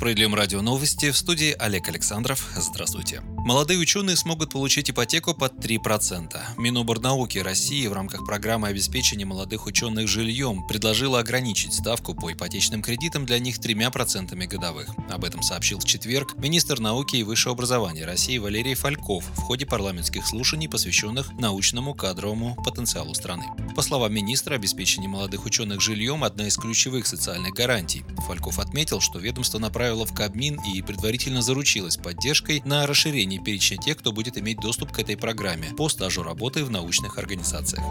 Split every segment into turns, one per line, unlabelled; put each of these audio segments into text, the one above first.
На Справедливом радио новости в студии Олег Александров. Здравствуйте. Молодые ученые смогут получить ипотеку под 3%. Миноборнауки России в рамках программы обеспечения молодых ученых жильем предложила ограничить ставку по ипотечным кредитам для них 3% годовых. Об этом сообщил в четверг министр науки и высшего образования России Валерий Фальков в ходе парламентских слушаний, посвященных научному кадровому потенциалу страны. По словам министра, обеспечение молодых ученых жильем – одна из ключевых социальных гарантий. Фальков отметил, что ведомство направило в Кабмин и предварительно заручилось поддержкой на расширение перечня тех, кто будет иметь доступ к этой программе по стажу работы в научных организациях.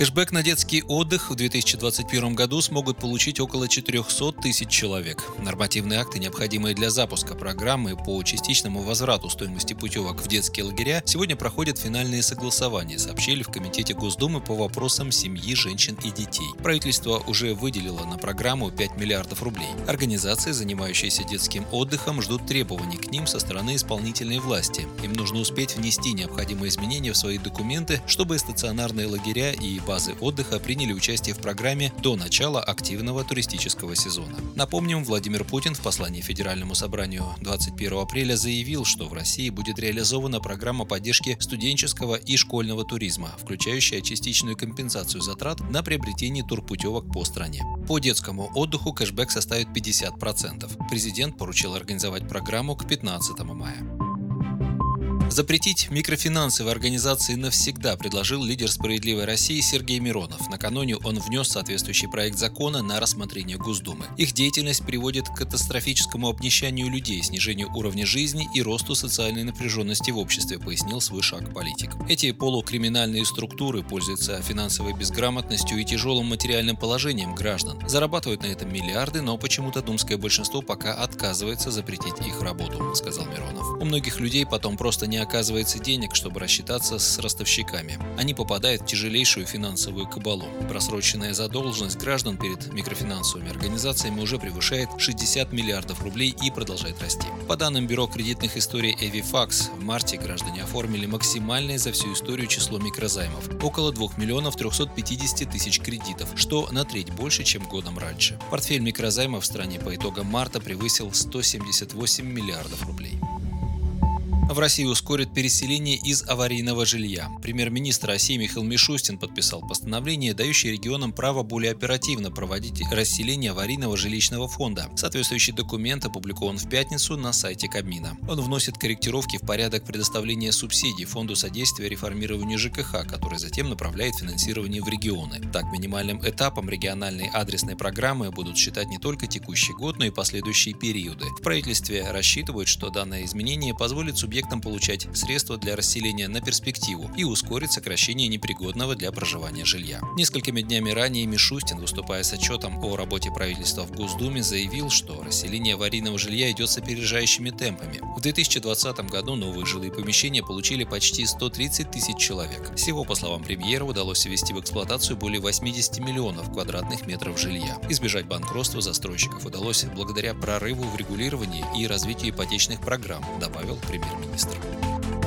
Кэшбэк на детский отдых в 2021 году смогут получить около 400 тысяч человек. Нормативные акты, необходимые для запуска программы по частичному возврату стоимости путевок в детские лагеря, сегодня проходят финальные согласования, сообщили в Комитете Госдумы по вопросам семьи, женщин и детей. Правительство уже выделило на программу 5 миллиардов рублей. Организации, занимающиеся детским отдыхом, ждут требований к ним со стороны исполнительной власти. Им нужно успеть внести необходимые изменения в свои документы, чтобы стационарные лагеря и базы отдыха приняли участие в программе до начала активного туристического сезона. Напомним, Владимир Путин в послании Федеральному собранию 21 апреля заявил, что в России будет реализована программа поддержки студенческого и школьного туризма, включающая частичную компенсацию затрат на приобретение турпутевок по стране. По детскому отдыху кэшбэк составит 50%. Президент поручил организовать программу к 15 мая. Запретить микрофинансовые организации навсегда предложил лидер «Справедливой России» Сергей Миронов. Накануне он внес соответствующий проект закона на рассмотрение Госдумы. Их деятельность приводит к катастрофическому обнищанию людей, снижению уровня жизни и росту социальной напряженности в обществе, пояснил свой шаг политик. Эти полукриминальные структуры пользуются финансовой безграмотностью и тяжелым материальным положением граждан. Зарабатывают на этом миллиарды, но почему-то думское большинство пока отказывается запретить их работу, сказал Миронов. У многих людей потом просто не оказывается денег, чтобы рассчитаться с ростовщиками. Они попадают в тяжелейшую финансовую кабалу. Просроченная задолженность граждан перед микрофинансовыми организациями уже превышает 60 миллиардов рублей и продолжает расти. По данным Бюро кредитных историй Evifax, в марте граждане оформили максимальное за всю историю число микрозаймов – около 2 миллионов 350 тысяч кредитов, что на треть больше, чем годом раньше. Портфель микрозаймов в стране по итогам марта превысил 178 миллиардов рублей в России ускорит переселение из аварийного жилья. Премьер-министр России Михаил Мишустин подписал постановление, дающее регионам право более оперативно проводить расселение аварийного жилищного фонда. Соответствующий документ опубликован в пятницу на сайте Кабмина. Он вносит корректировки в порядок предоставления субсидий Фонду содействия реформированию ЖКХ, который затем направляет финансирование в регионы. Так, минимальным этапом региональной адресной программы будут считать не только текущий год, но и последующие периоды. В правительстве рассчитывают, что данное изменение позволит субъектам субъектам получать средства для расселения на перспективу и ускорить сокращение непригодного для проживания жилья. Несколькими днями ранее Мишустин, выступая с отчетом о работе правительства в Госдуме, заявил, что расселение аварийного жилья идет с опережающими темпами. В 2020 году новые жилые помещения получили почти 130 тысяч человек. Всего, по словам премьера, удалось ввести в эксплуатацию более 80 миллионов квадратных метров жилья. Избежать банкротства застройщиков удалось благодаря прорыву в регулировании и развитию ипотечных программ, добавил премьер-министр министр.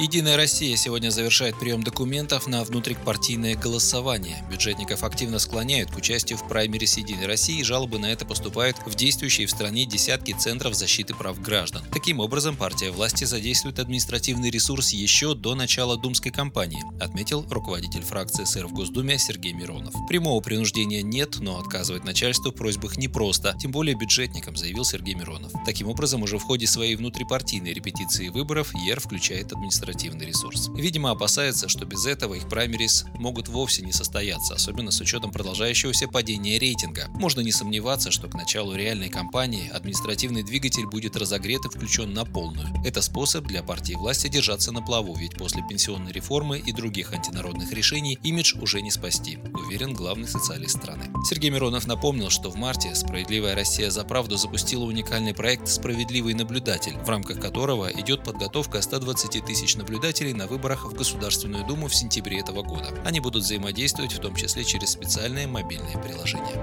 Единая Россия сегодня завершает прием документов на внутрипартийное голосование. Бюджетников активно склоняют к участию в праймерис Единой России, жалобы на это поступают в действующие в стране десятки центров защиты прав граждан. Таким образом, партия власти задействует административный ресурс еще до начала думской кампании, отметил руководитель фракции СР в Госдуме Сергей Миронов. Прямого принуждения нет, но отказывать начальству в просьбах непросто, тем более бюджетникам, заявил Сергей Миронов. Таким образом, уже в ходе своей внутрипартийной репетиции выборов ЕР включает административный административный ресурс. Видимо, опасается, что без этого их праймерис могут вовсе не состояться, особенно с учетом продолжающегося падения рейтинга. Можно не сомневаться, что к началу реальной кампании административный двигатель будет разогрет и включен на полную. Это способ для партии власти держаться на плаву, ведь после пенсионной реформы и других антинародных решений имидж уже не спасти, уверен главный социалист страны. Сергей Миронов напомнил, что в марте «Справедливая Россия за правду» запустила уникальный проект «Справедливый наблюдатель», в рамках которого идет подготовка 120 тысяч наблюдателей на выборах в Государственную Думу в сентябре этого года. Они будут взаимодействовать в том числе через специальные мобильные приложения.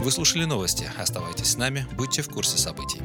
Вы слушали новости. Оставайтесь с нами, будьте в курсе событий.